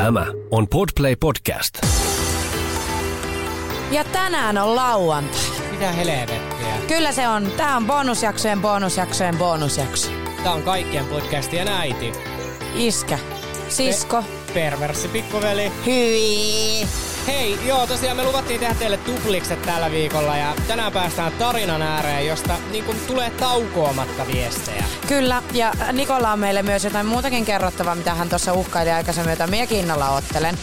Tämä on Podplay Podcast. Ja tänään on lauantai. Mitä helvettiä? Kyllä se on. Tää on bonusjaksojen bonusjaksojen bonusjakso. Tää on kaikkien podcastien äiti. Iskä. Sisko. Perversi pikkuveli. Hyi. Hei, joo tosiaan me luvattiin tehdä teille tuplikset tällä viikolla ja tänään päästään tarinan ääreen, josta niin kun tulee taukoamatta viestejä. Kyllä, ja Nikolla on meille myös jotain muutakin kerrottavaa, mitä hän tuossa uhkaili aikaisemmin, jota minäkin innolla ottelen.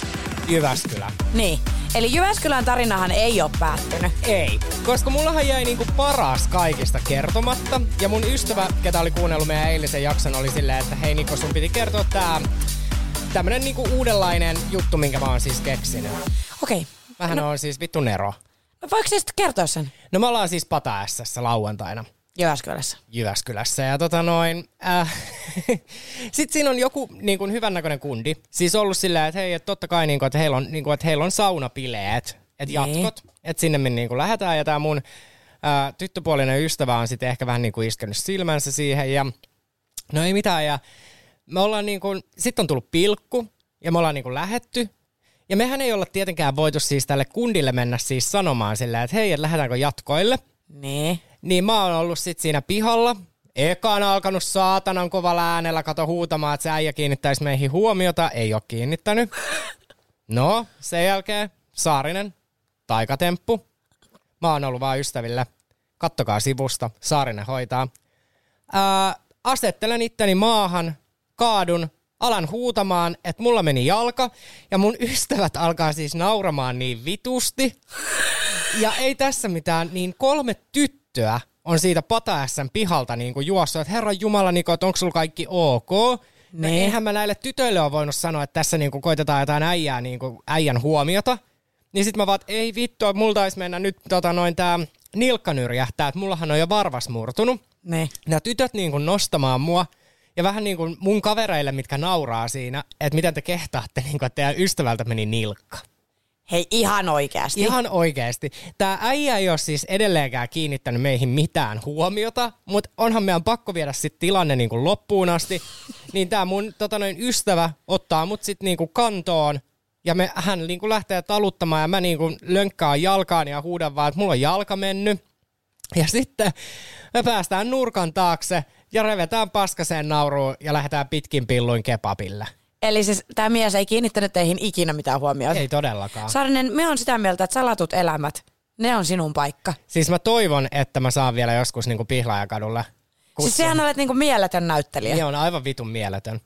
Jyväskylä. Niin. Eli Jyväskylän tarinahan ei ole päättynyt. Ei, koska mullahan jäi niinku paras kaikista kertomatta. Ja mun ystävä, ketä oli kuunnellut meidän eilisen jakson, oli silleen, että hei Niko, sun piti kertoa tää tämmönen niinku uudenlainen juttu, minkä mä oon siis keksinyt. Okei. Okay. Mähän no. on siis vittu Nero. No voiko sitten kertoa sen? No me ollaan siis Pata lauantaina. Jyväskylässä. Jyväskylässä. Ja tota noin, äh, sitten siinä on joku niin kuin hyvännäköinen kundi. Siis ollut silleen, että hei, että totta kai niin kuin, että heillä on, niin kuin, että heillä on saunapileet, että jatkot, että sinne me niin kuin lähdetään. Ja tämä mun äh, tyttöpuolinen ystävä on sitten ehkä vähän niin kuin iskenyt silmänsä siihen. Ja no ei mitään. Ja me ollaan niin kuin, sitten on tullut pilkku ja me ollaan niin kuin lähetty. Ja mehän ei olla tietenkään voitu siis tälle kundille mennä siis sanomaan sillä, että hei, että lähdetäänkö jatkoille. Niin. Niin mä oon ollut sit siinä pihalla. Ekaan alkanut saatanan kovalla äänellä kato huutamaan, että se äijä kiinnittäisi meihin huomiota. Ei ole kiinnittänyt. No, sen jälkeen Saarinen, taikatemppu. Mä oon ollut vaan ystäville. Kattokaa sivusta, Saarinen hoitaa. Ää, asettelen itteni maahan, kaadun, alan huutamaan, että mulla meni jalka, ja mun ystävät alkaa siis nauramaan niin vitusti. Ja ei tässä mitään, niin kolme tyttöä on siitä Pataässän pihalta niin kuin juossut, että herran jumala Niko, että onko sulla kaikki ok? Ne. No eihän mä näille tytöille ole voinut sanoa, että tässä niin kuin koitetaan jotain äijää, niin kuin äijän huomiota. Niin sit mä vaan, että ei vittu, että mulla taisi mennä nyt tota noin tää nilkka nyrjähtää, että mullahan on jo varvas murtunut. Ne. Ja tytöt niin kuin nostamaan mua. Ja vähän niin kuin mun kavereille, mitkä nauraa siinä, että miten te kehtaatte, niin kuin, että teidän ystävältä meni nilkka. Hei, ihan oikeasti. Ihan oikeasti. Tämä äijä ei ole siis edelleenkään kiinnittänyt meihin mitään huomiota, mutta onhan meidän pakko viedä sitten tilanne niin kuin loppuun asti. Niin tämä mun tota noin, ystävä ottaa mut sitten niin kuin kantoon ja me, hän niin kuin lähtee taluttamaan ja mä niin kuin lönkkään jalkaan ja huudan vaan, että mulla on jalka mennyt. Ja sitten me päästään nurkan taakse ja revetään paskaseen nauruun ja lähdetään pitkin pilluin kepapille. Eli siis tämä mies ei kiinnittänyt teihin ikinä mitään huomiota. Ei todellakaan. Saarinen, me on sitä mieltä, että salatut elämät, ne on sinun paikka. Siis mä toivon, että mä saan vielä joskus niinku Pihlajakadulla kutsun. Siis sehän olet niinku mieletön näyttelijä. Niin on aivan vitun mieletön.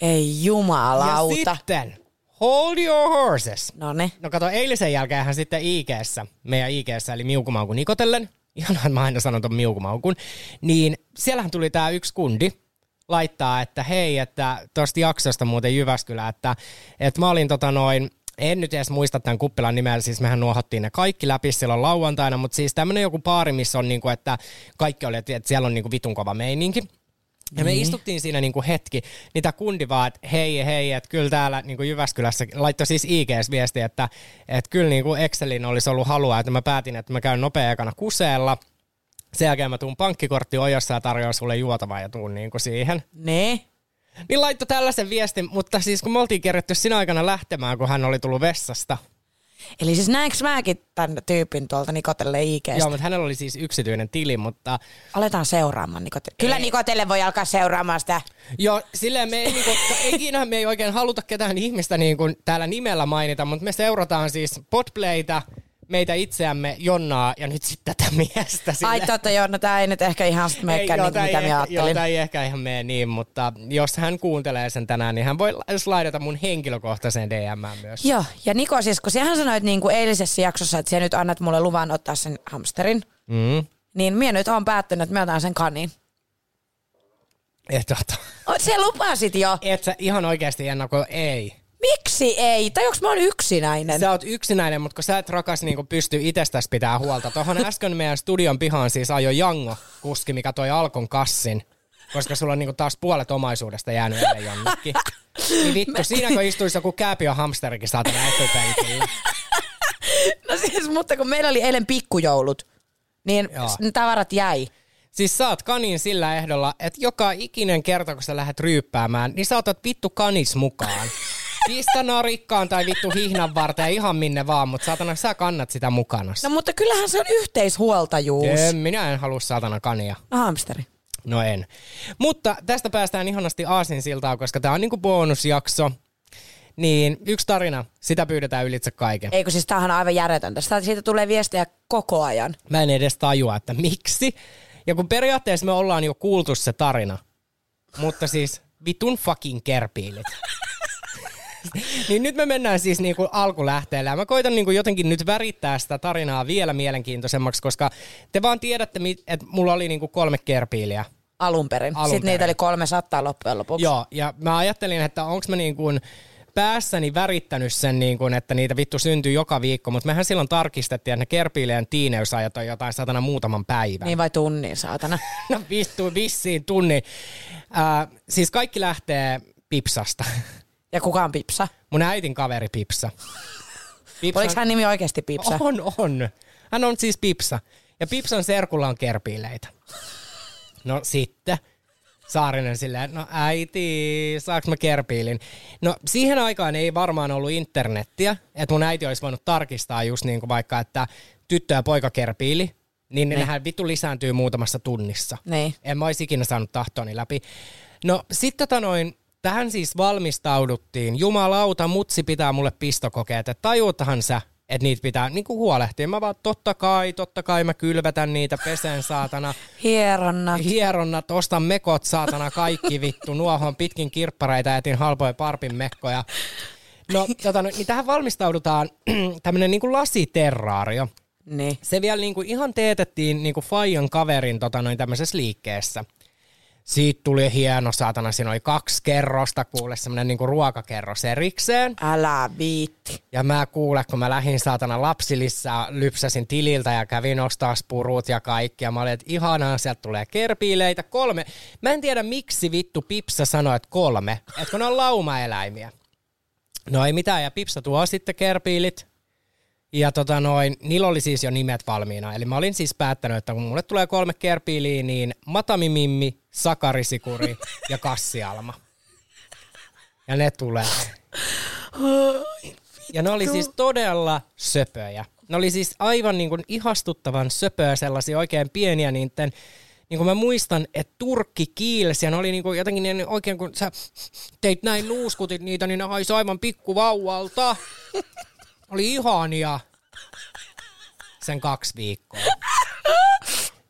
Ei jumalauta. Ja sitten, hold your horses. No ne. No kato, eilisen jälkeen hän sitten IGssä, meidän IGssä, eli Miukumaukun Nikotellen, ihanaa, että mä aina sanon ton Miukumaukun, niin siellähän tuli tää yksi kundi, laittaa, että hei, että tuosta jaksosta muuten Jyväskylä, että, että mä olin tota noin, en nyt edes muista tämän kuppilan nimeä, siis mehän nuohottiin ne kaikki läpi silloin lauantaina, mutta siis tämmöinen joku paari, missä on niinku, että kaikki oli, että siellä on niinku vitun kova meininki. Ja me niin. istuttiin siinä niinku hetki, niitä kundi vaan, että hei, hei, että kyllä täällä niinku Jyväskylässä, laittoi siis IGS viesti, että, että kyllä niinku Excelin olisi ollut halua, että mä päätin, että mä käyn nopea ekana kuseella – sen jälkeen mä tuun pankkikortti ojassa ja tarjoan sulle juotavaa ja tuun niinku siihen. Ne? Niin laittoi tällaisen viestin, mutta siis kun me oltiin kerretty sinä aikana lähtemään, kun hän oli tullut vessasta. Eli siis näinkö mäkin tämän tyypin tuolta Nikotelle IGstä? Joo, mutta hänellä oli siis yksityinen tili, mutta... Aletaan seuraamaan Nikotelle. Kyllä. Nikotelle voi alkaa seuraamaan sitä. Joo, silleen me ei, niinku, ikinä me ei oikein haluta ketään ihmistä niin kuin täällä nimellä mainita, mutta me seurataan siis Podplayta, meitä itseämme Jonnaa ja nyt sitten tätä miestä. Sille. Ai totta joo, no tää ei nyt ehkä ihan sit meikään niin, mitä minä ajattelin. Joo, ei ehkä ihan mene niin, mutta jos hän kuuntelee sen tänään, niin hän voi laidata mun henkilökohtaiseen DM myös. Joo, ja Niko siis, kun sähän sanoit niin kuin eilisessä jaksossa, että sä nyt annat mulle luvan ottaa sen hamsterin, mm. niin minä nyt on päättänyt, että mä otan sen kanin. Et ota. Se lupasit jo. Et sä ihan oikeasti ennako ei. Miksi ei? Tai onko mä oon yksinäinen? Sä oot yksinäinen, mutta kun sä et rakas niin pysty itsestäsi pitää huolta. Tuohon äsken meidän studion pihaan siis ajoi Jango kuski, mikä toi Alkon kassin. Koska sulla on niinku taas puolet omaisuudesta jäänyt eilen jonnekin. Niin vittu, siinäkö istuisi joku kääpiö hamsterikin saatana etupenkillä? No siis, mutta kun meillä oli eilen pikkujoulut, niin Joo. tavarat jäi. Siis saat kanin sillä ehdolla, että joka ikinen kerta, kun sä lähdet ryyppäämään, niin saatat vittu kanis mukaan. Pistä narikkaan tai vittu hihnan varten ihan minne vaan, mutta saatana sä kannat sitä mukana. No mutta kyllähän se on yhteishuoltajuus. En, minä en halua saatana kania. Hamsteri. No en. Mutta tästä päästään ihanasti aasinsiltaan, koska tämä on niinku bonusjakso. Niin, yksi tarina, sitä pyydetään ylitse kaiken. Eikö siis tämähän on aivan järjetöntä. Sitä- Siitä tulee viestejä koko ajan. Mä en edes tajua, että miksi. Ja kun periaatteessa me ollaan jo kuultu se tarina, mutta siis vitun fucking kerpiilit. niin nyt me mennään siis niinku alkulähteelle ja mä koitan niinku jotenkin nyt värittää sitä tarinaa vielä mielenkiintoisemmaksi, koska te vaan tiedätte, että mulla oli niinku kolme kerpiiliä. Alun perin. Alun Sitten niitä oli 300 loppujen lopuksi. Joo, ja mä ajattelin, että onko mä niin kuin päässäni värittänyt sen, niin kuin, että niitä vittu syntyy joka viikko, mutta mehän silloin tarkistettiin, että ne kerpiileen tiineysajat on jotain satana muutaman päivän. Niin vai tunnin, saatana. No vittu, vissiin tunni. Äh, siis kaikki lähtee Pipsasta. Ja kuka on Pipsa? Mun äitin kaveri Pipsa. Pipsa Oliko hän nimi oikeasti Pipsa? On, on. Hän on siis Pipsa. Ja Pipsan serkulla on kerpiileitä. No sitten. Saarinen silleen, no äiti, saaks mä kerpiilin? No siihen aikaan ei varmaan ollut internettiä, että mun äiti olisi voinut tarkistaa just niin kuin vaikka, että tyttö ja poika kerpiili, niin ne nehän vittu lisääntyy muutamassa tunnissa. Niin. En mä olisi ikinä saanut tahtoni läpi. No sitten tota noin, tähän siis valmistauduttiin. Jumalauta, mutsi pitää mulle pistokokeet, että tajuutahan sä, että niitä pitää niinku huolehtia. Mä vaan totta kai, totta kai mä kylvetän niitä pesen saatana. Hieronnat. Hieronnat, ostan mekot saatana kaikki vittu. Nuohon pitkin kirppareita etin halpoja parpin mekkoja. No, tota, no, niin tähän valmistaudutaan tämmönen niinku lasiterraario. Niin. Se vielä niinku ihan teetettiin niinku Fajan kaverin tota, noin tämmöisessä liikkeessä. Siitä tuli hieno saatana, siinä oli kaksi kerrosta, kuule semmoinen niinku ruokakerros erikseen. Älä viitti. Ja mä kuule, kun mä lähdin saatana lapsilissa, lypsäsin tililtä ja kävin ostaa purut ja kaikki. Ja mä olin, että ihanaa, sieltä tulee kerpiileitä. Kolme. Mä en tiedä, miksi vittu Pipsa sanoi, että kolme. Että kun ne on laumaeläimiä. No ei mitään, ja Pipsa tuo sitten kerpiilit. Ja tota noin, niillä oli siis jo nimet valmiina. Eli mä olin siis päättänyt, että kun mulle tulee kolme kerpiiliä, niin Matamimimmi, Sakarisikuri ja Kassialma. Ja ne tulee. Ja ne oli siis todella söpöjä. Ne oli siis aivan niin kuin ihastuttavan söpöä, sellaisia oikein pieniä niiden niin kuin mä muistan, että turkki kiilsi ja ne oli niin kuin jotenkin niin oikein, kun sä teit näin nuuskutit niitä, niin ne haisi aivan pikkuvauvalta. Oli ihania sen kaksi viikkoa.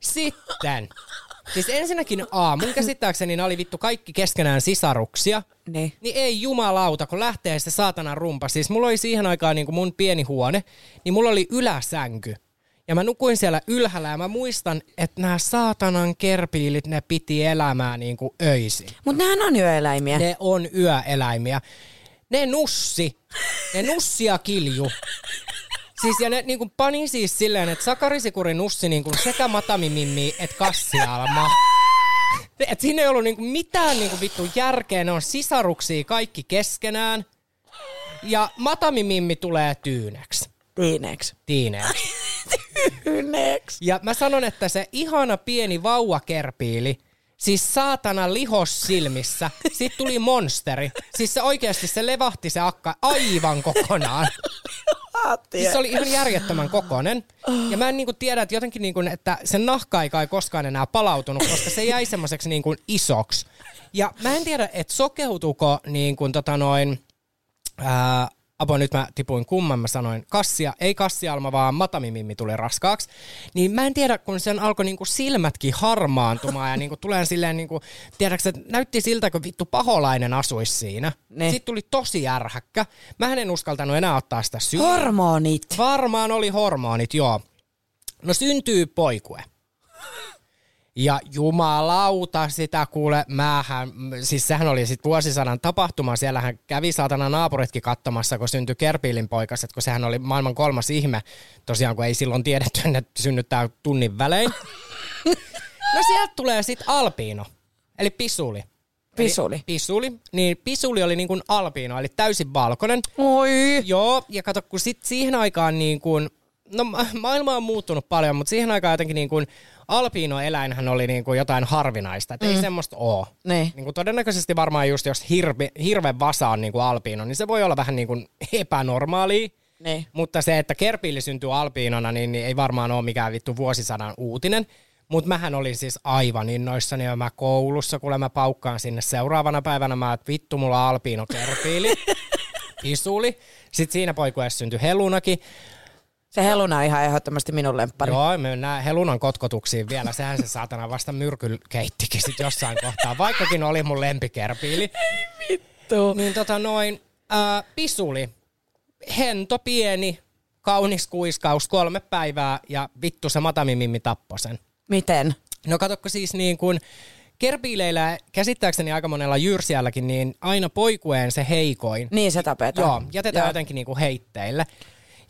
Sitten, siis ensinnäkin A, mun käsittääkseni ne oli vittu kaikki keskenään sisaruksia. Niin. Niin ei jumalauta, kun lähtee se saatanan rumpa. Siis mulla oli siihen aikaan niin kuin mun pieni huone, niin mulla oli yläsänky. Ja mä nukuin siellä ylhäällä ja mä muistan, että nämä saatanan kerpiilit, ne piti elämää niin kuin öisin. Mutta nehän on yöeläimiä. Ne on yöeläimiä. Ne nussi. Ne nussia kilju. Siis ja ne niinku pani siis silleen, että Sakarisikuri nussi niinku sekä Matamimimmi että Kassialma. Et siinä ei ollut niinku mitään niinku vittu järkeä, ne on sisaruksia kaikki keskenään. Ja Matamimimmi tulee tyyneksi. Tiineeksi. Tiineeksi. Tyyneeksi. Ja mä sanon, että se ihana pieni vauvakerpiili, siis saatana lihos silmissä, siitä tuli monsteri. Siis se oikeasti se levahti se akka aivan kokonaan. Siis se oli ihan järjettömän kokonen. Ja mä en niinku tiedä, että jotenkin niinku, että sen nahka ei kai koskaan enää palautunut, koska se jäi semmoiseksi niinku isoksi. Ja mä en tiedä, että sokeutuko niin kuin tota noin, ää, Apo, nyt mä tipuin kumman, mä sanoin kassia, ei kassialma, vaan matamimimmi tuli raskaaksi. Niin mä en tiedä, kun sen alkoi niinku silmätkin harmaantumaan ja niinku tulee silleen, niinku, tiedätkö, että näytti siltä, kun vittu paholainen asuisi siinä. Ne. Sitten tuli tosi järhäkkä. Mä en uskaltanut enää ottaa sitä syy. Hormonit. Varmaan oli hormonit, joo. No syntyy poikue. Ja jumalauta sitä kuule, mähän, siis sehän oli sitten vuosisadan tapahtuma, siellähän kävi saatana naapuritkin katsomassa, kun syntyi Kerpiilin poikaset, kun sehän oli maailman kolmas ihme, tosiaan kun ei silloin tiedetty, että synnyttää tunnin välein. No sieltä tulee sitten alpiino, eli pisuli. Pisuli. Eli pisuli, niin pisuli oli niin kuin alpiino, eli täysin valkoinen. Oi. Joo, ja kato, kun sit siihen aikaan niin kuin, no ma- maailma on muuttunut paljon, mutta siihen aikaan jotenkin niin kuin alpiinoeläinhän oli niin kuin jotain harvinaista, että mm. ei semmoista ole. Niin. Niin kuin todennäköisesti varmaan just jos hirve, hirve vasa on niin kuin alpiino, niin se voi olla vähän niin kuin epänormaalia. Niin. Mutta se, että kerpilli syntyy alpiinona, niin, niin ei varmaan ole mikään vittu vuosisadan uutinen. Mutta mähän olin siis aivan innoissani ja mä koulussa, kun mä paukkaan sinne seuraavana päivänä, mä että vittu mulla on alpiino kerpiili, isuli. Sitten siinä poikueessa syntyi helunakin. Se heluna on ihan ehdottomasti minun lemppari. Joo, me mennään helunan kotkotuksiin vielä. Sehän se saatana vasta myrkyl keittikin sit jossain kohtaa, vaikkakin oli mun lempikerpiili. Vittu. Niin tota noin, ää, pisuli, hento pieni, kaunis kuiskaus, kolme päivää ja vittu se matamimimmi tappoi sen. Miten? No katsokko siis niin kuin kerpiileillä, käsittääkseni aika monella jyrsiälläkin, niin aina poikueen se heikoin. Niin se tapetaan. Joo, jätetään Joo. jotenkin niin kuin heitteille.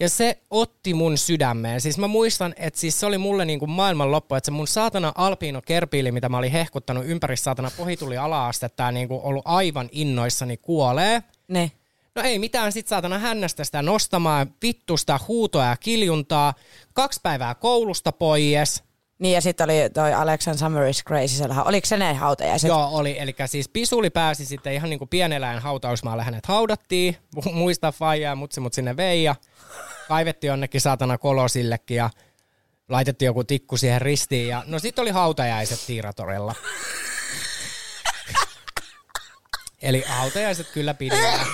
Ja se otti mun sydämeen. Siis mä muistan, että siis se oli mulle niin kuin maailmanloppu, että se mun saatana alpiino kerpiili, mitä mä olin hehkuttanut ympäri saatana pohituli ala-astetta ja niin kuin ollut aivan innoissani kuolee. Ne. No ei mitään, sit saatana hännästä sitä nostamaan, vittusta huutoa ja kiljuntaa. Kaksi päivää koulusta pois. Niin ja sitten oli toi Alexan Summer is Crazy, siellä. oliko se ne hautajaiset? Joo, oli. Eli siis Pisuli pääsi sitten ihan niin kuin pieneläin hautausmaalle. Hänet haudattiin, mu- muista faijaa, mutsi mut sinne vei ja kaivettiin jonnekin saatana kolosillekin ja laitettiin joku tikku siihen ristiin. Ja, no sitten oli hautajaiset Tiiratorella. Eli hautajaiset kyllä pidetään.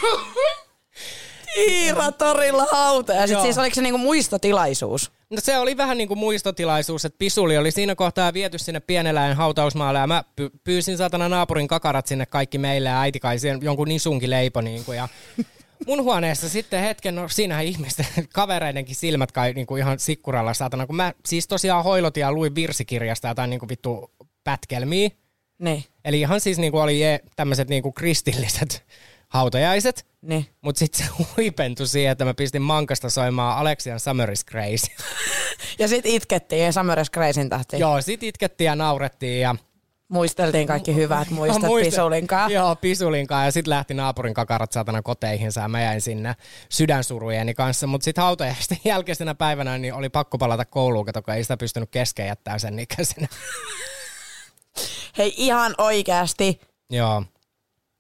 Tiiratorilla hautajaiset. Joo. Siis oliko se niinku muistotilaisuus? No se oli vähän niin kuin muistotilaisuus, että Pisuli oli siinä kohtaa viety sinne pieneläin hautausmaalle ja mä py- pyysin satana naapurin kakarat sinne kaikki meille ja äiti kai jonkun nisunkin leipo niin kuin, ja mun huoneessa sitten hetken, no siinähän ihmisten kavereidenkin silmät kai niin kuin ihan sikkuralla satana, kun mä siis tosiaan hoilotin ja luin virsikirjasta jotain niin kuin vittu pätkelmiä. Niin. Eli ihan siis niin kuin oli je- tämmöiset niin kuin kristilliset hautajaiset. Niin. Mutta sitten se huipentui siihen, että mä pistin mankasta soimaan Alexian Summer is Crazy. Ja sit itkettiin ja Summer is Crazyn tahtiin. Joo, sit itkettiin ja naurettiin ja Muisteltiin kaikki hyvät muistot Mä muistan- Pisulinkaan. Joo, pisulinkaan. Ja sitten lähti naapurin kakarat saatana koteihinsa ja mä jäin sinne sydänsurujeni kanssa. Mutta sitten hautajaisten jälkeisenä päivänä niin oli pakko palata kouluun, kato, kun ei sitä pystynyt kesken jättää sen ikäisenä. Hei ihan oikeasti. Joo.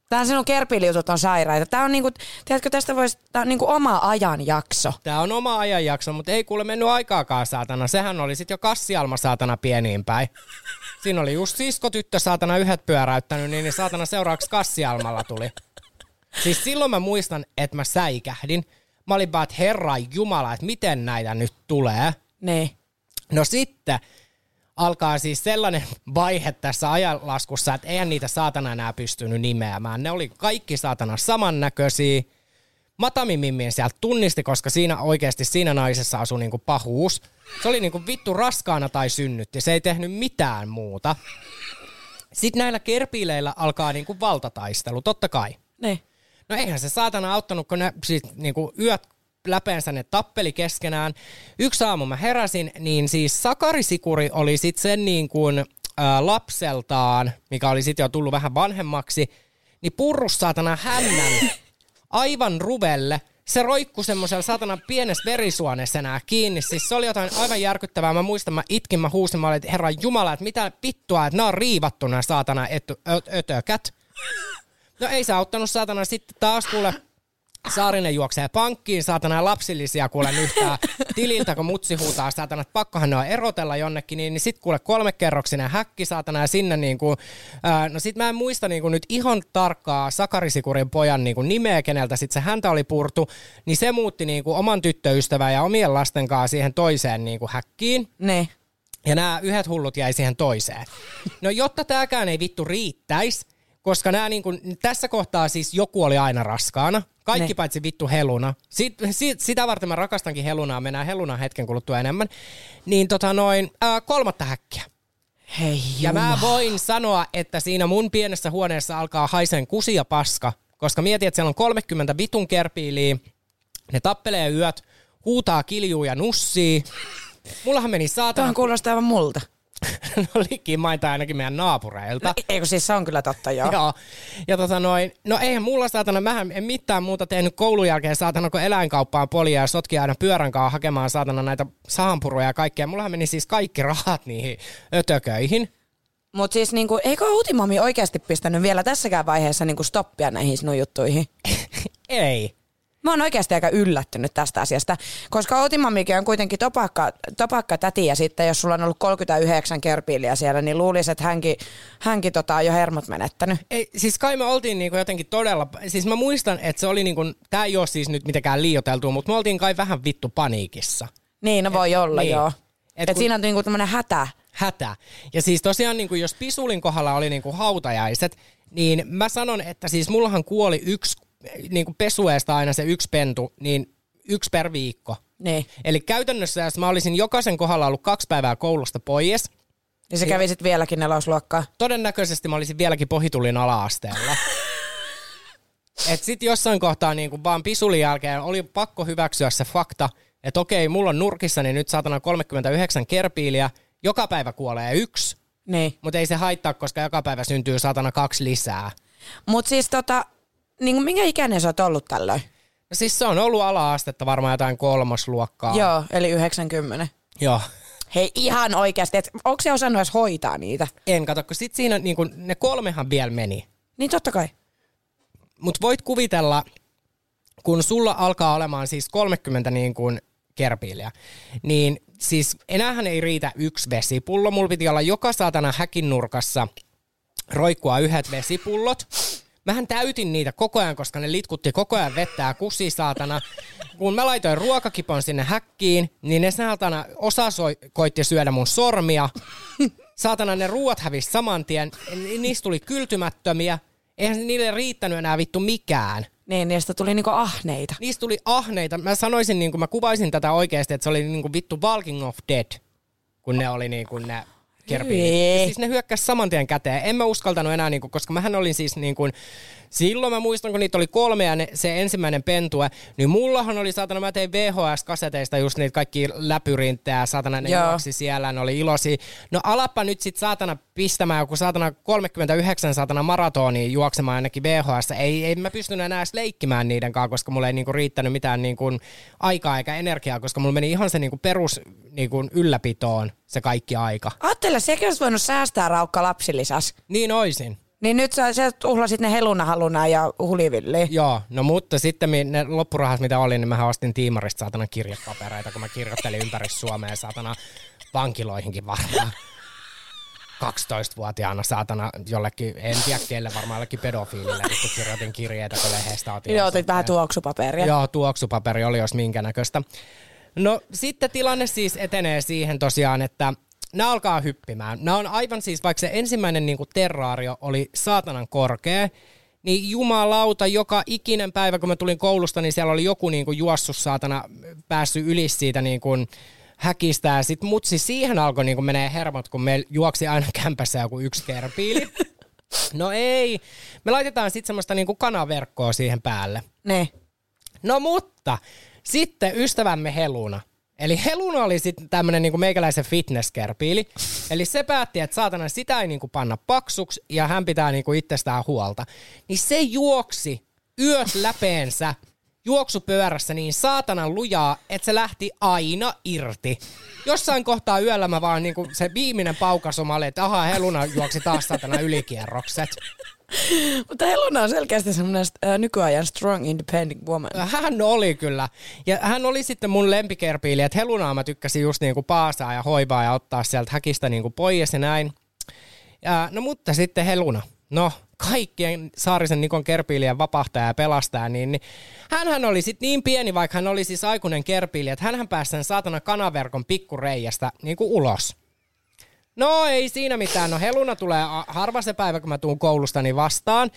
Tää sinun kerpiliutut on sairaita. Tää on niinku, tiedätkö tästä voisi, tää on niinku oma ajanjakso. Tää on oma ajanjakso, mutta ei kuule mennyt aikaakaan saatana. Sehän oli sitten jo kassialma saatana pieniin päin. Siinä oli just siskotyttö saatana yhdet pyöräyttänyt, niin, niin saatana seuraavaksi kassialmalla tuli. Siis silloin mä muistan, että mä säikähdin. Mä olin vaan, että herra jumala, että miten näitä nyt tulee. Niin. No sitten alkaa siis sellainen vaihe tässä ajanlaskussa, että eihän niitä saatana enää pystynyt nimeämään. Ne oli kaikki saatana samannäköisiä. Matamimimmin sieltä tunnisti, koska siinä oikeasti siinä naisessa asui niinku pahuus. Se oli niinku vittu raskaana tai synnytti. Se ei tehnyt mitään muuta. Sitten näillä kerpiileillä alkaa niinku valtataistelu, totta kai. Niin. No eihän se saatana auttanut, kun ne sit, niinku, yöt läpeensä ne tappeli keskenään. Yksi aamu mä heräsin, niin siis Sakarisikuri oli sitten sen niin kuin, lapseltaan, mikä oli sitten jo tullut vähän vanhemmaksi, niin purrus saatana hännän aivan ruvelle. Se roikku semmoisella saatana pienessä verisuonessa enää kiinni. Siis se oli jotain aivan järkyttävää. Mä muistan, mä itkin, mä huusin, mä olin, että herra jumala, että mitä vittua, että nämä on riivattu nämä saatana ötökät. No ei se auttanut saatana sitten taas kuule. Saarinen juoksee pankkiin, saatana lapsillisia kuule yhtään tililtä, kun mutsi huutaa saatana, että pakkohan ne on erotella jonnekin, niin, niin sit kuule kolmekerroksinen häkki saatana ja sinne niinku, ää, no sit mä en muista niinku nyt ihan tarkkaa Sakarisikurin pojan niinku nimeä, keneltä sit se häntä oli purtu, niin se muutti niinku oman tyttöystävän ja omien lasten kanssa siihen toiseen niinku häkkiin. Niin. Ja nämä yhdet hullut jäi siihen toiseen. No jotta tämäkään ei vittu riittäisi, koska nämä niin kuin, tässä kohtaa siis joku oli aina raskaana. Kaikki Ne. paitsi vittu Heluna. Sit, sit, sitä varten mä rakastankin Helunaa, mennään Helunaan hetken kuluttua enemmän. Niin tota noin, ää, kolmatta häkkiä. Hei Ja mä voin sanoa, että siinä mun pienessä huoneessa alkaa haiseen kusi ja paska, koska mietin, että siellä on 30 vitun kerpiiliä, ne tappelee yöt, huutaa, kiljuu ja nussii. Mullahan meni saatana Tuohon kuulostaa aivan multa. no likimaita ainakin meidän naapureilta. Eikö siis se on kyllä totta, joo. Joo. Ja tota noin, no eihän mulla saatana, mä en mitään muuta tehnyt koulun jälkeen saatana, kun eläinkauppaan polia ja sotki aina pyörän kanssa hakemaan saatana näitä saampuroja ja kaikkea. Mullahan meni siis kaikki rahat niihin ötököihin. Mutta siis niinku, eikö Outimami oikeasti pistänyt vielä tässäkään vaiheessa niinku stoppia näihin sinun juttuihin? Ei. Mä oon oikeasti aika yllättynyt tästä asiasta, koska Outimamikin on kuitenkin topakka, topakka täti ja sitten jos sulla on ollut 39 kerpiiliä siellä, niin luulisin, että hänkin, hänkin tota on jo hermot menettänyt. Ei, siis kai me oltiin niinku jotenkin todella, siis mä muistan, että se oli niinku, tää ei ole siis nyt mitenkään liioteltua, mutta me oltiin kai vähän vittu paniikissa. Niin, no voi Et, olla niin. joo. Et Et, kun- siinä on niinku tämmönen hätä. hätä. Ja siis tosiaan, niin kuin jos Pisulin kohdalla oli niin kuin hautajaiset, niin mä sanon, että siis mullahan kuoli yksi niin kuin pesueesta aina se yksi pentu, niin yksi per viikko. Niin. Eli käytännössä, jos mä olisin jokaisen kohdalla ollut kaksi päivää koulusta pois, Ja se kävi sitten vieläkin nelosluokkaa. todennäköisesti mä olisin vieläkin pohitulin ala-asteella. Et sit jossain kohtaa niin kuin vaan pisulin jälkeen oli pakko hyväksyä se fakta, että okei, mulla on nurkissani nyt saatana 39 kerpiiliä, joka päivä kuolee yksi, Niin. mutta ei se haittaa, koska joka päivä syntyy saatana kaksi lisää. Mut siis tota, niinku minkä ikäinen sä oot ollut tällöin? No siis se on ollut ala-astetta varmaan jotain kolmosluokkaa. Joo, eli 90. Joo. Hei ihan oikeasti, että onko se osannut edes hoitaa niitä? En kato, kun sit siinä niin kun, ne kolmehan vielä meni. Niin totta kai. Mutta voit kuvitella, kun sulla alkaa olemaan siis 30 niin kuin kerpiiliä, niin siis enäähän ei riitä yksi vesipullo. Mulla piti olla joka saatana häkin nurkassa roikkua yhdet vesipullot. Mähän täytin niitä koko ajan, koska ne litkutti koko ajan vettä ja kusi saatana. Kun mä laitoin ruokakipon sinne häkkiin, niin ne saatana osa soi, koitti syödä mun sormia. Saatana ne ruuat hävisi saman tien. Ni- Niistä tuli kyltymättömiä. Eihän niille riittänyt enää vittu mikään. Niin, niistä tuli niinku ahneita. Niistä tuli ahneita. Mä sanoisin, niin kuin mä kuvaisin tätä oikeasti, että se oli niin kuin vittu Walking of Dead, kun ne oli niin kuin ne Ja Siis ne hyökkäsi saman tien käteen. En mä uskaltanut enää, niin kuin, koska mähän olin siis niin kuin, silloin mä muistan, kun niitä oli kolme ja ne, se ensimmäinen pentue, niin mullahan oli saatana, mä tein VHS-kaseteista just niitä kaikki läpyrinttejä, saatana ne juoksi siellä, ne oli iloisia. No alappa nyt sit saatana pistämään joku saatana 39 saatana maratonia juoksemaan ainakin VHS. Ei, ei mä pystynyt enää edes leikkimään niiden kanssa, koska mulla ei niinku riittänyt mitään niinku aikaa eikä energiaa, koska mulla meni ihan se niinku perus niinku ylläpitoon se kaikki aika. Ajattele, sekin olisi voinut säästää raukka lapsilisas. Niin oisin. Niin nyt sä, sä tuhlasit ne helunahaluna ja hulivilliin. Joo, no mutta sitten ne loppurahat mitä oli, niin mä ostin tiimarista saatana kirjepapereita, kun mä kirjoittelin ympäri Suomea saatana vankiloihinkin varmaan. 12-vuotiaana saatana jollekin, en tiedä kelle, varmaan jollekin pedofiilille, kun kirjoitin kirjeitä, kun lehdestä otin. Joo, otit vähän tuoksupaperia. Joo, tuoksupaperi oli jos minkä näköistä. No sitten tilanne siis etenee siihen tosiaan, että nämä alkaa hyppimään. Nämä on aivan siis, vaikka se ensimmäinen niin kuin terraario oli saatanan korkea, niin jumalauta, joka ikinen päivä, kun mä tulin koulusta, niin siellä oli joku niin kuin juossut saatana, päässyt yli siitä niin kuin häkistä. Ja sit mutsi siihen alkoi niin menee hermot, kun me juoksi aina kämpässä joku yksi kerpiili. No ei, me laitetaan sitten semmoista niin kuin kanaverkkoa siihen päälle. Niin. No mutta sitten ystävämme Heluna. Eli Heluna oli sitten tämmönen niinku meikäläisen fitnesskerpiili. Eli se päätti, että saatana sitä ei niinku panna paksuksi ja hän pitää niinku itsestään huolta. Niin se juoksi yöt läpeensä juoksupyörässä niin saatanan lujaa, että se lähti aina irti. Jossain kohtaa yöllä mä vaan niinku se viimeinen paukas omalle, että ahaa Heluna juoksi taas saatana ylikierrokset. Mutta Heluna on selkeästi semmoinen äh, nykyajan strong independent woman. Hän oli kyllä. Ja hän oli sitten mun lempikerpiili, että Helunaa mä tykkäsin just niinku paasaa ja hoivaa ja ottaa sieltä häkistä niinku pois ja näin. Ja, no mutta sitten Heluna. No, kaikkien Saarisen Nikon kerpiilien vapahtaja ja pelastaja, niin, niin hänhän oli sitten niin pieni, vaikka hän oli siis aikuinen kerpiili, että hänhän pääsi sen saatana kanaverkon pikkureijästä niin kuin ulos. No ei siinä mitään. No Heluna tulee harva se päivä, kun mä tuun koulustani vastaan.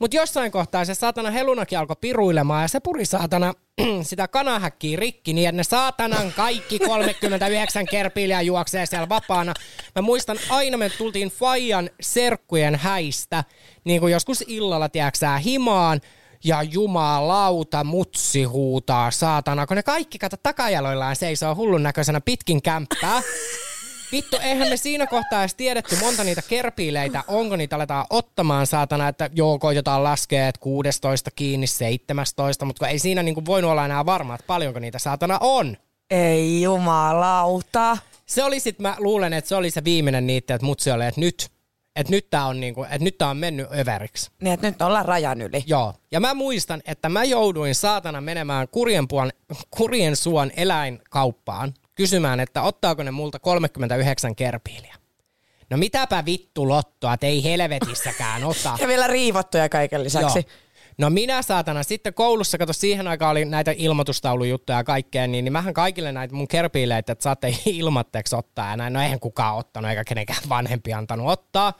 Mutta jossain kohtaa se saatana Helunakin alkoi piruilemaan ja se puri saatana sitä kanahäkkiä rikki niin, että ne saatanan kaikki 39 kerpiiliä juoksee siellä vapaana. Mä muistan aina me tultiin Fajan serkkujen häistä, niin kuin joskus illalla, tiedäksää, himaan. Ja jumalauta, mutsi huutaa, saatana, kun ne kaikki kato takajaloillaan seisoo hullun näköisenä pitkin kämppää Vittu, eihän me siinä kohtaa edes tiedetty monta niitä kerpiileitä, onko niitä aletaan ottamaan saatana, että joo, koitetaan laskea, että 16 kiinni, 17, mutta ei siinä niinku voinut olla enää varma, että paljonko niitä saatana on. Ei jumalauta. Se oli sit, mä luulen, että se oli se viimeinen niitä, että mutsi oli, että nyt, että nyt tää on, niinku, että nyt tää on mennyt överiksi. Niin, että nyt ollaan rajan yli. Joo. Ja mä muistan, että mä jouduin saatana menemään kurjen, puolen, kurjen suon eläinkauppaan kysymään, että ottaako ne multa 39 kerpiiliä. No mitäpä vittu lottoa, ei helvetissäkään ota. Ja vielä riivottuja kaiken lisäksi. Joo. No minä saatana sitten koulussa, kato siihen aikaan oli näitä ilmoitustaulujuttuja ja kaikkea, niin, niin mähän kaikille näitä mun kerpiileitä, että saatte ilmatteeksi ottaa ja näin. No eihän kukaan ottanut eikä kenenkään vanhempi antanut ottaa.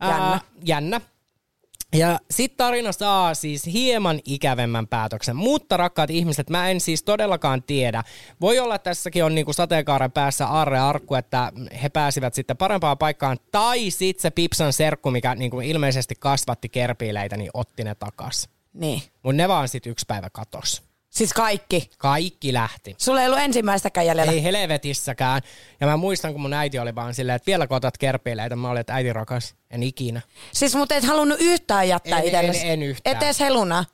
Jännä. Ää, jännä. Ja sitten tarina saa siis hieman ikävemmän päätöksen. Mutta rakkaat ihmiset, mä en siis todellakaan tiedä. Voi olla, että tässäkin on niinku sateenkaaren päässä arre arkku, että he pääsivät sitten parempaan paikkaan. Tai sitten se Pipsan serkku, mikä niinku ilmeisesti kasvatti kerpiileitä, niin otti ne takas. Niin. Mutta ne vaan sitten yksi päivä katos. Siis kaikki. Kaikki lähti. Sulla ei ollut ensimmäistäkään jäljellä. Ei helvetissäkään. Ja mä muistan, kun mun äiti oli vaan silleen, että vielä kotat kerpiileitä. Mä olin, että äiti rakas, en ikinä. Siis mut et halunnut yhtään jättää En- itsellesi. en- en yhtään. Et edes heluna.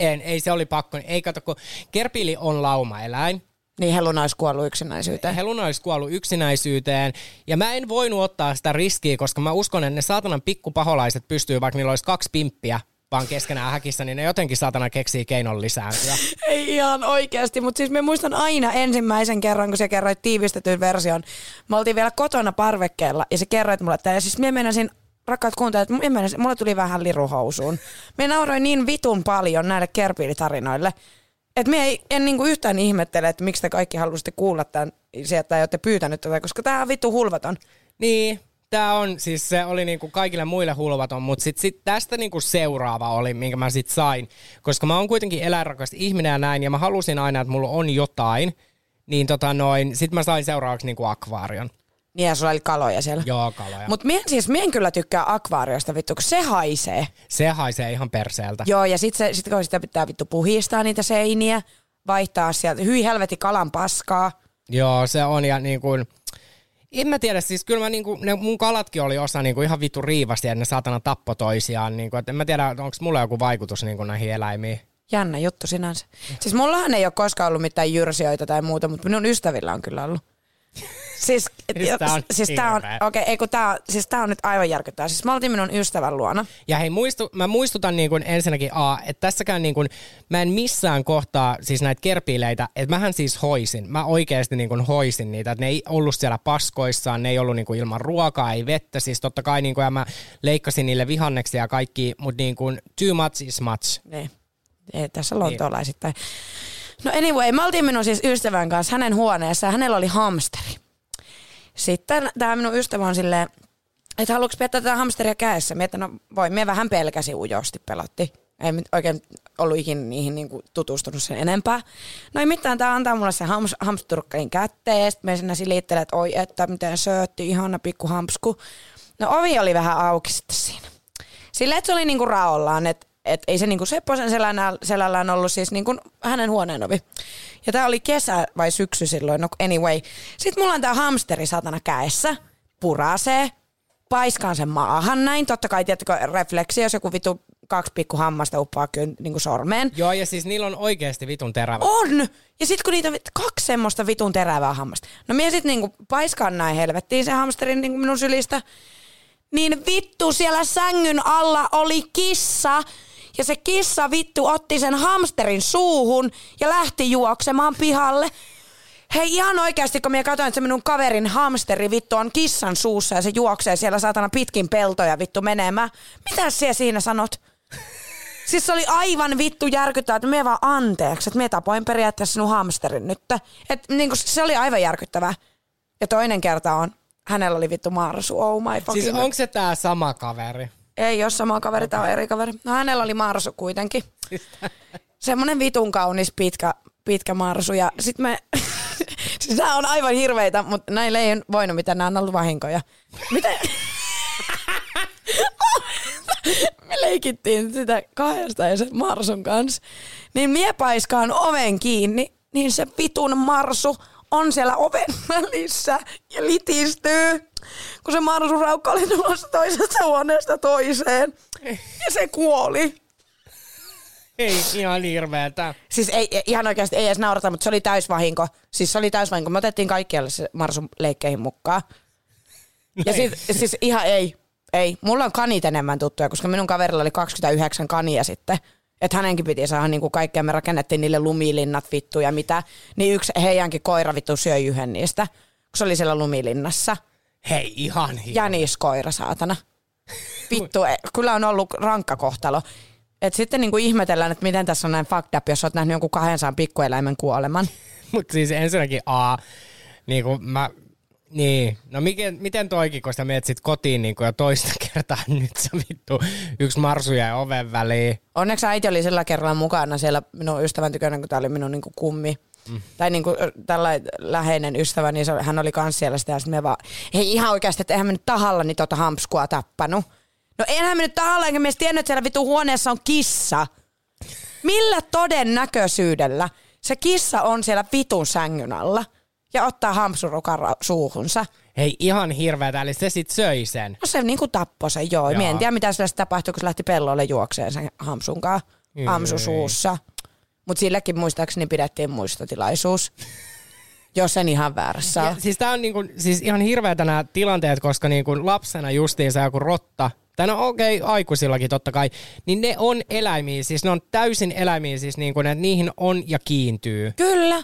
En, ei se oli pakko. Ei kato, kun kerpiili on laumaeläin. Niin heluna olisi kuollut yksinäisyyteen. Heluna olisi kuollut yksinäisyyteen. Ja mä en voinut ottaa sitä riskiä, koska mä uskon, että ne saatanan pikkupaholaiset pystyy, vaikka niillä olisi kaksi pimppiä vaan keskenään häkissä, niin ne jotenkin saatana keksii keinon lisääntyä. Ei ihan oikeasti, mutta siis mä muistan aina ensimmäisen kerran, kun sä kerroit tiivistetyn version. Me oltiin vielä kotona parvekkeella ja sä kerroit mulle, että ja siis mä meinasin rakkaat kuuntelijat, mulle tuli vähän liruhousuun. Mä nauroin niin vitun paljon näille kerpiilitarinoille, että mä ei, en niinku yhtään ihmettele, että miksi te kaikki halusitte kuulla tämän sieltä tai olette pyytänyt tätä, koska tää on vittu hulvaton. Niin, tämä on, siis se oli niinku kaikille muille hulvaton, mutta sit, sit tästä niinku seuraava oli, minkä mä sit sain. Koska mä oon kuitenkin eläinrakas ihminen ja näin, ja mä halusin aina, että mulla on jotain, niin tota noin, sit mä sain seuraavaksi niinku akvaarion. Niin ja sulla oli kaloja siellä. Joo, kaloja. Mut mien, siis mien kyllä tykkää akvaariosta vittu, kun se haisee. se haisee ihan perseeltä. Joo, ja sitten sit kun sitä pitää vittu puhistaa niitä seiniä, vaihtaa sieltä, hyi helvetti kalan paskaa. Joo, se on ja niin kuin, en mä tiedä, siis kyllä mä niinku, ne mun kalatkin oli osa niinku ihan vittu riivasti ja ne saatana tappo toisiaan. Niinku, et en mä tiedä, onko mulla joku vaikutus niinku näihin eläimiin. Jännä juttu sinänsä. Siis mullahan ei ole koskaan ollut mitään jyrsijöitä tai muuta, mutta minun ystävillä on kyllä ollut. Siis, Siis tää on siis tää on, okei, ei kun tää siis tää on nyt aivan järkyttävää. Siis mä oltiin minun ystävän luona. Ja hei, muistu, mä muistutan niin kuin ensinnäkin A, että tässäkään niin kuin, mä en missään kohtaa siis näitä kerpiileitä, että mähän siis hoisin. Mä oikeasti niin kuin hoisin niitä, että ne ei ollut siellä paskoissaan, ne ei ollut niin kuin ilman ruokaa, ei vettä. Siis totta kai niin kuin, ja mä leikkasin niille vihanneksia ja kaikki, mutta niin kuin too much is much. Niin. Ei, tässä lontoolaisittain. No anyway, me oltiin minun siis ystävän kanssa hänen huoneessa ja hänellä oli hamsteri. Sitten tämä minun ystävä on silleen, että haluatko pitää tätä hamsteria kädessä? Mietin, no voi, me vähän pelkäsi ujosti, pelotti. Ei oikein ollut ikinä niihin niinku tutustunut sen enempää. No ei mitään, tämä antaa mulle sen hams, hamsturkkain kätteen sitten me sinne silittelee, että oi, että miten söötti, ihana pikku hamsku. No ovi oli vähän auki sitten siinä. Silleen, että se oli niinku raollaan, että et ei se niinku Sepposen selällään, selällään ollut siis niinku hänen huoneen ovi. Ja tää oli kesä vai syksy silloin, no anyway. Sitten mulla on tää hamsteri satana käessä, purasee, paiskaan sen maahan näin. Totta kai tiettäkö refleksi, jos joku vitu kaksi pikku hammasta uppaa kyllä niinku sormeen. Joo, ja siis niillä on oikeasti vitun terävä. On! Ja sitten kun niitä on kaksi semmoista vitun terävää hammasta. No minä sitten niinku paiskaan näin helvettiin sen hamsterin niinku minun sylistä. Niin vittu siellä sängyn alla oli kissa. Ja se kissa vittu otti sen hamsterin suuhun ja lähti juoksemaan pihalle. Hei ihan oikeasti, kun minä katsoin, että se minun kaverin hamsteri vittu on kissan suussa ja se juoksee siellä saatana pitkin peltoja vittu menemään. Mitä sinä siinä sanot? Siis se oli aivan vittu järkyttävää, että me vaan anteeksi, että me tapoin periaatteessa sinun hamsterin nyt. Et, niin kuin, se oli aivan järkyttävää. Ja toinen kerta on, hänellä oli vittu marsu, oh my fucking Siis onko se tää sama kaveri? Ei ole sama kaveri, tämä on eri kaveri. No hänellä oli marsu kuitenkin. Semmoinen vitun kaunis pitkä, pitkä marsu. Ja sit me, siis nämä on aivan hirveitä, mutta näillä ei voinut mitään, nämä on ollut vahinkoja. Mitä? me leikittiin sitä kahdesta ja sen marsun kanssa. Niin mie paiskaan oven kiinni, niin se vitun marsu on siellä oven välissä ja litistyy, kun se marsuraukka oli tulossa toisesta huoneesta toiseen. Ja se kuoli. Ei, ihan hirveetä. Siis ei, ihan oikeasti ei edes naurata, mutta se oli täysvahinko. Siis se oli täysvahinko. Me otettiin kaikkialle se marsun leikkeihin mukaan. Ja siis, siis ihan ei, ei. Mulla on kanit enemmän tuttuja, koska minun kaverilla oli 29 kania sitten. Että hänenkin piti saada niinku kaikkea. Me rakennettiin niille lumilinnat vittu ja mitä. Niin yksi heidänkin koira vittu syöi yhden niistä, kun se oli siellä lumilinnassa. Hei, ihan hirveä. Jäniskoira, saatana. Vittu, e- kyllä on ollut rankka kohtalo. Et sitten niinku ihmetellään, että miten tässä on näin fucked up, jos olet nähnyt jonkun 200 pikkueläimen kuoleman. Mutta siis ensinnäkin A, niin kuin mä, niin, no miten, miten toikin, kun sä menet sit kotiin niin kuin jo toista kertaa, nyt sä vittu yksi marsu jäi oven väliin. Onneksi äiti oli sillä kerralla mukana siellä minun ystävän tykönä, kun tämä oli minun niinku kummi. Mm. Tai niinku tällainen läheinen ystävä, niin se, hän oli kans siellä sitä, ja sitten me vaan, hei ihan oikeasti, että eihän me nyt tahalla niin tota hampskua tappanut. No eihän me nyt tahalla, enkä me edes tiennyt, että siellä vittu huoneessa on kissa. Millä todennäköisyydellä se kissa on siellä vitun sängyn alla ja ottaa hampsurukan ra- suuhunsa? Hei, ihan hirveetä, eli se sit söi sen. No se niinku tappoi sen, joo. joo. Mie en tiedä, mitä sitten tapahtui, kun se lähti pellolle juokseen sen hamsunkaan. Ei. Hamsu suussa. Mutta sillekin muistaakseni pidettiin muistotilaisuus. Jos en ihan väärässä Ja, siis tää on niinku, siis ihan hirveätä nämä tilanteet, koska niinku lapsena justiinsa joku rotta, tai no okei, okay, aikuisillakin totta kai, niin ne on eläimiä, siis ne on täysin eläimiä, siis niinku, että niihin on ja kiintyy. Kyllä.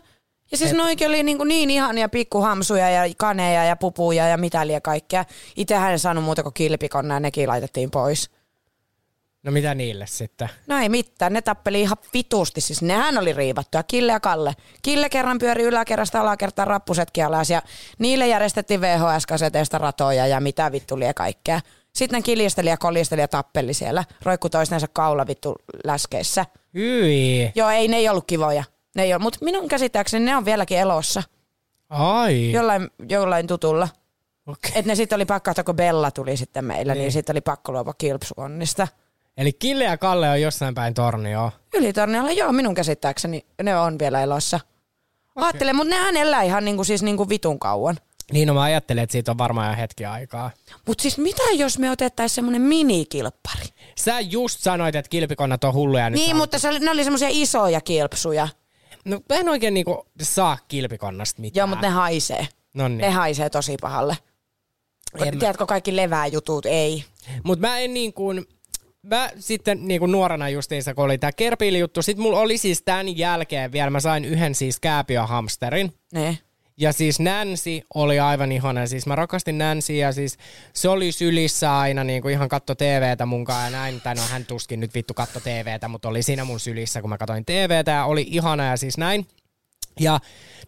Ja siis noikin oli niin, niin ihania pikkuhamsuja ja kaneja ja pupuja ja mitä liian kaikkea. Itsehän en saanut muuta kuin kilpikonna ja nekin laitettiin pois. No mitä niille sitten? No ei mitään, ne tappeli ihan vitusti, siis nehän oli riivattuja, Kille ja Kalle. Kille kerran pyöri yläkerrasta alakertaan rappusetkin alas ja niille järjestettiin VHS-kaseteista ratoja ja mitä vittu lie kaikkea. Sitten ne kilisteli ja kolisteli ja tappeli siellä, roikku toistensa kaula vittu läskeissä. Hyi. Joo, ei ne ei ollut kivoja. Ne ei ollut, mutta minun käsittääkseni ne on vieläkin elossa, Ai. jollain, jollain tutulla. Okay. Et ne sitten oli pakko, että kun Bella tuli sitten meillä, niin, niin sitten oli pakko luopua kilpsukonnista. Eli Kille ja Kalle on jossain päin tornioa. Ylitorniolla, joo, minun käsittääkseni ne on vielä elossa. Okay. Ajattelen, mutta nehän elää ihan niinku, siis niinku vitun kauan. Niin no mä ajattelin, että siitä on varmaan jo hetki aikaa. Mutta siis mitä jos me otettaisiin semmoinen minikilppari? Sä just sanoit, että kilpikonnat on hulluja nyt. Niin, mutta se oli, ne oli semmoisia isoja kilpsuja. No mä en oikein niinku saa kilpikonnasta mitään. Joo, mutta ne haisee. No niin. Ne haisee tosi pahalle. En mä- Tiedätkö, kaikki levää jutut, ei. Mutta mä en niin kuin, mä sitten niin kuin nuorena justiinsa, kun oli tää kerpiilijuttu, sit mulla oli siis tämän jälkeen vielä, mä sain yhden siis kääpiöhamsterin. Ne. Ja siis Nancy oli aivan ihana. Siis mä rakastin Nancy ja siis se oli sylissä aina niin kuin ihan katto TVtä munkaan ja näin. Tai no hän tuskin nyt vittu katto TVtä, mutta oli siinä mun sylissä, kun mä katsoin TVtä ja oli ihana ja siis näin. Ja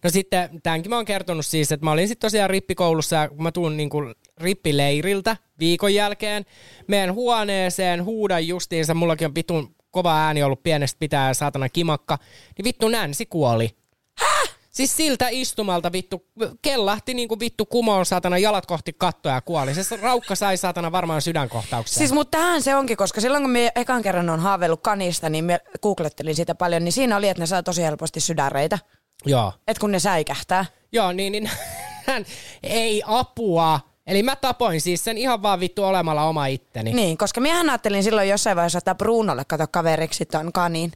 no sitten tämänkin mä oon kertonut siis, että mä olin sitten tosiaan rippikoulussa ja kun mä tuun niinku rippileiriltä viikon jälkeen, menen huoneeseen, huudan justiinsa, mullakin on vitun kova ääni ollut pienestä pitää saatana kimakka, niin vittu Nancy kuoli. Siis siltä istumalta vittu, kellahti niinku vittu kumoon saatana jalat kohti kattoa ja kuoli. Se raukka sai saatana varmaan sydänkohtauksen. Siis mutta tähän se onkin, koska silloin kun me ekan kerran on haaveillut kanista, niin me googlettelin sitä paljon, niin siinä oli, että ne saa tosi helposti sydänreitä. Joo. Et kun ne säikähtää. Joo, niin, niin hän ei apua. Eli mä tapoin siis sen ihan vaan vittu olemalla oma itteni. Niin, koska minähän ajattelin silloin jossain vaiheessa ottaa Brunolle kato kaveriksi ton kanin.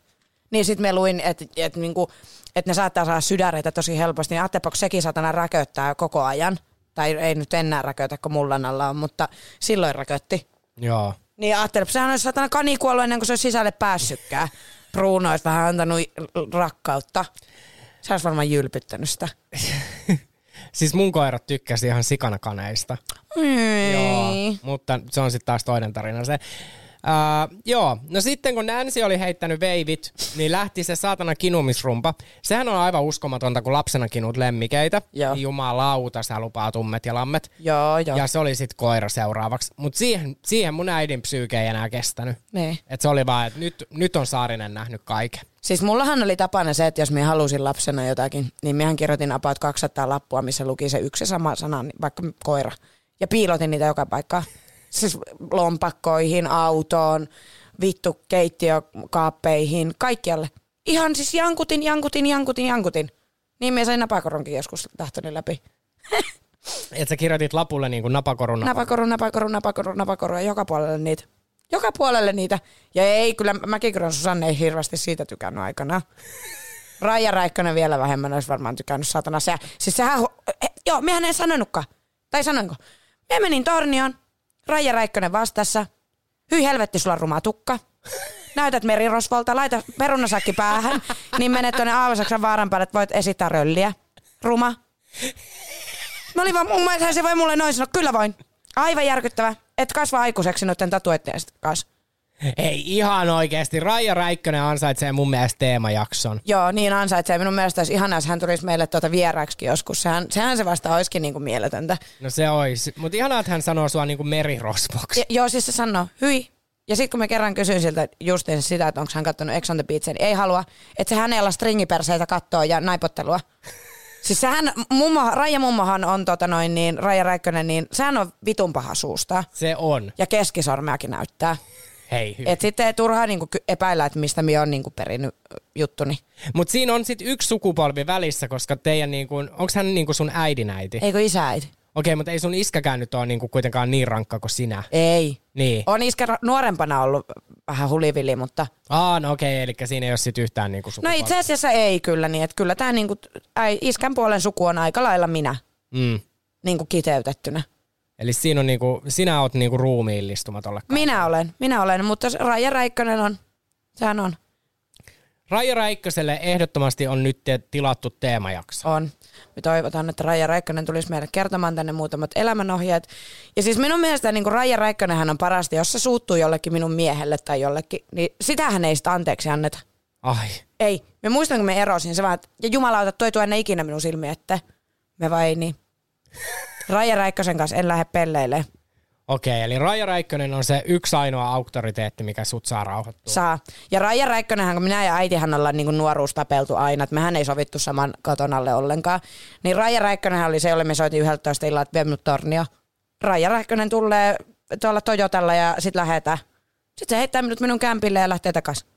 Niin sitten me luin, että et, niinku, et ne saattaa saada sydäreitä tosi helposti. Niin ajattelin, että sekin saatana räköttää koko ajan. Tai ei nyt enää räkötä, kun mullan alla on, mutta silloin räkötti. Joo. Niin ajattelin, että sehän olisi saatana kani kuollut ennen kuin se olisi sisälle päässytkään. Bruno olisi vähän antanut rakkautta. Se olisi varmaan jylpyttänyt sitä. Siis mun koirat tykkäsi ihan sikana kaneista. Joo, mutta se on sitten taas toinen tarina se. Uh, joo, no sitten kun Nancy oli heittänyt veivit, niin lähti se saatana kinumisrumpa. Sehän on aivan uskomatonta, kun lapsena kinut lemmikeitä. Joo. Jumalauta, sä lupaa tummet ja lammet. Joo, joo. Ja se oli sitten koira seuraavaksi. Mutta siihen, siihen mun äidin psyyke ei enää kestänyt. Niin. Et se oli vaan, että nyt, nyt on Saarinen nähnyt kaiken. Siis mullahan oli tapana se, että jos minä halusin lapsena jotakin, niin minähän kirjoitin about 200 lappua, missä luki se yksi sama sana, vaikka koira. Ja piilotin niitä joka paikkaan. Siis lompakkoihin, autoon, vittu keittiökaappeihin, kaikkialle. Ihan siis jankutin, jankutin, jankutin, jankutin. Niin me sain napakoronkin joskus lähtöni läpi. Et sä kirjoitit lapulle niin kuin napakorun Napakoru, napakoru, napakoru, napakoru ja joka puolelle niitä. Joka puolelle niitä. Ja ei, kyllä mäkin kyllä Susanne ei hirveästi siitä tykännyt aikana. Raija Räikkönen vielä vähemmän olisi varmaan tykännyt satana. Se, siis sehän, eh, joo, mehän ei sanonutkaan. Tai sanoinko? Me menin tornioon, Raija Räikkönen vastassa. Hyi helvetti, sulla on ruma tukka. Näytät merirosvolta, laita perunasakki päähän, niin menet tuonne Aavasaksan vaaran päälle, että voit esittää rölliä. Ruma. Mä olin vaan, mun mielestä se voi mulle noin sanoa, kyllä voin. Aivan järkyttävä. Et kasva aikuiseksi noiden tatuoittien kanssa. Ei ihan oikeasti. Raija Räikkönen ansaitsee mun mielestä teemajakson. Joo, niin ansaitsee. Minun mielestä olisi ihanaa, jos hän tulisi meille tuota vieraaksi joskus. Sehän, sehän se vasta olisikin niin kuin mieletöntä. No se olisi. Mutta ihanaa, että hän sanoo sua niinku merirosvoksi. Ja, joo, siis se sanoo, hyi. Ja sitten kun me kerran kysyin siltä justiin sitä, että onko hän katsonut Ex on the Beach, niin ei halua, että se hänellä stringiperseitä kattoo ja naipottelua. Siis sehän, mummo, Raija mummohan on tota noin niin, Raija Räikkönen, niin sehän on vitun paha suusta. Se on. Ja keskisormeakin näyttää. Hei, hy- Et sitten ei turhaa niinku epäillä, että mistä minä on niinku perinnyt juttuni. Mutta siinä on sitten yksi sukupolvi välissä, koska teidän niinku, onko hän niinku sun äidinäiti? Eikö isäiti? Okei, mutta ei sun iskäkään nyt ole niinku kuitenkaan niin rankka kuin sinä. Ei. Niin. On iskä nuorempana ollut vähän hulivili, mutta... Aa, no okei, eli siinä ei ole sit yhtään niinku No sukupolvea. itse asiassa ei kyllä niin, että kyllä tämä niinku, iskän puolen suku on aika lailla minä Mm. niinku kiteytettynä. Eli siinä on niinku, sinä oot niinku ruumiillistuma tolle Minä olen, minä olen, mutta Raija Räikkönen on, sehän on, Raija Räikköselle ehdottomasti on nyt te- tilattu teemajakso. on. Me toivotaan, että Raija Räikkönen tulisi meille kertomaan tänne muutamat elämänohjeet. Ja siis minun mielestä niin Raija Räikkönenhän on parasta, jos se suuttuu jollekin minun miehelle tai jollekin, niin sitähän ei sitä anteeksi anneta. Ai, Ei. Me muistan, kun me erosin, se vaan, että- ja jumalauta, toi tuo ennen ikinä minun silmiin, että me vai niin. Raija Räikkösen kanssa en lähde pelleille. okei, eli Raija Räikkönen on se yksi ainoa auktoriteetti, mikä sut saa rauhoittua. Saa. Ja Raija Räikkönenhän, kun minä ja äitihän ollaan niin nuoruus tapeltu aina, että mehän ei sovittu saman katon alle ollenkaan. Niin Raija Räikkönenhän oli se, jolle me soitin 11 illalla, että vie tornio. Raija Räikkönen tulee tuolla Toyotalla ja sitten lähetään. Sitten se heittää minut minun kämpille ja lähtee takaisin.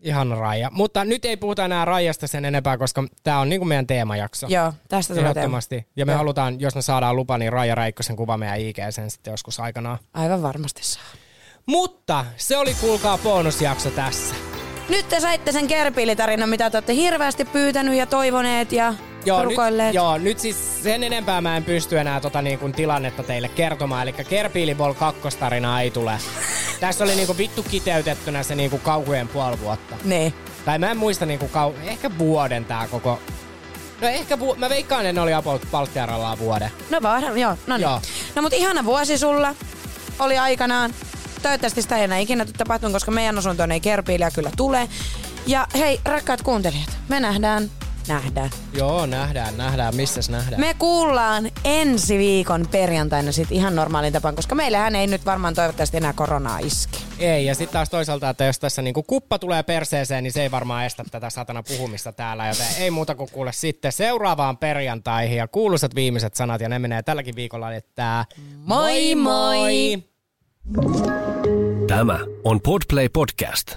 Ihana Raija. Mutta nyt ei puhuta enää Raijasta sen enempää, koska tämä on niinku meidän teemajakso. Joo, tästä tulee teema. Ja me Joo. halutaan, jos me saadaan lupa, niin Raija Räikkösen kuva meidän IG sen sitten joskus aikanaan. Aivan varmasti saa. Mutta se oli kuulkaa bonusjakso tässä. Nyt te saitte sen kerpiilitarinan, mitä te olette hirveästi pyytänyt ja toivoneet ja Joo nyt, rukoilleet. joo, nyt siis sen enempää mä en pysty enää tota niin kuin tilannetta teille kertomaan. Eli Kerpiilibol kakkostarinaa ei tule. Tässä oli niinku vittu kiteytettynä se niinku kauhujen puoli vuotta. Niin. Tai mä en muista niinku kau... ehkä vuoden tää koko... No ehkä vu... mä veikkaan, että ne oli about Palttiarallaan vuoden. No vaan, joo, no niin. Joo. No mut ihana vuosi sulla oli aikanaan. Toivottavasti sitä ei enää ikinä tapahtumaan, koska meidän asuntoon ei kerpiiliä kyllä tule. Ja hei, rakkaat kuuntelijat, me nähdään, nähdään. Joo, nähdään, nähdään. Missäs nähdään? Me kuullaan ensi viikon perjantaina sit ihan normaalin tapaan, koska meillähän ei nyt varmaan toivottavasti enää koronaa iske. Ei, ja sitten taas toisaalta, että jos tässä niinku kuppa tulee perseeseen, niin se ei varmaan estä tätä satana puhumista täällä, joten ei muuta kuin kuule sitten seuraavaan perjantaihin ja kuuluisat viimeiset sanat, ja ne menee tälläkin viikolla, että Moi moi! Tämä on Podplay Podcast.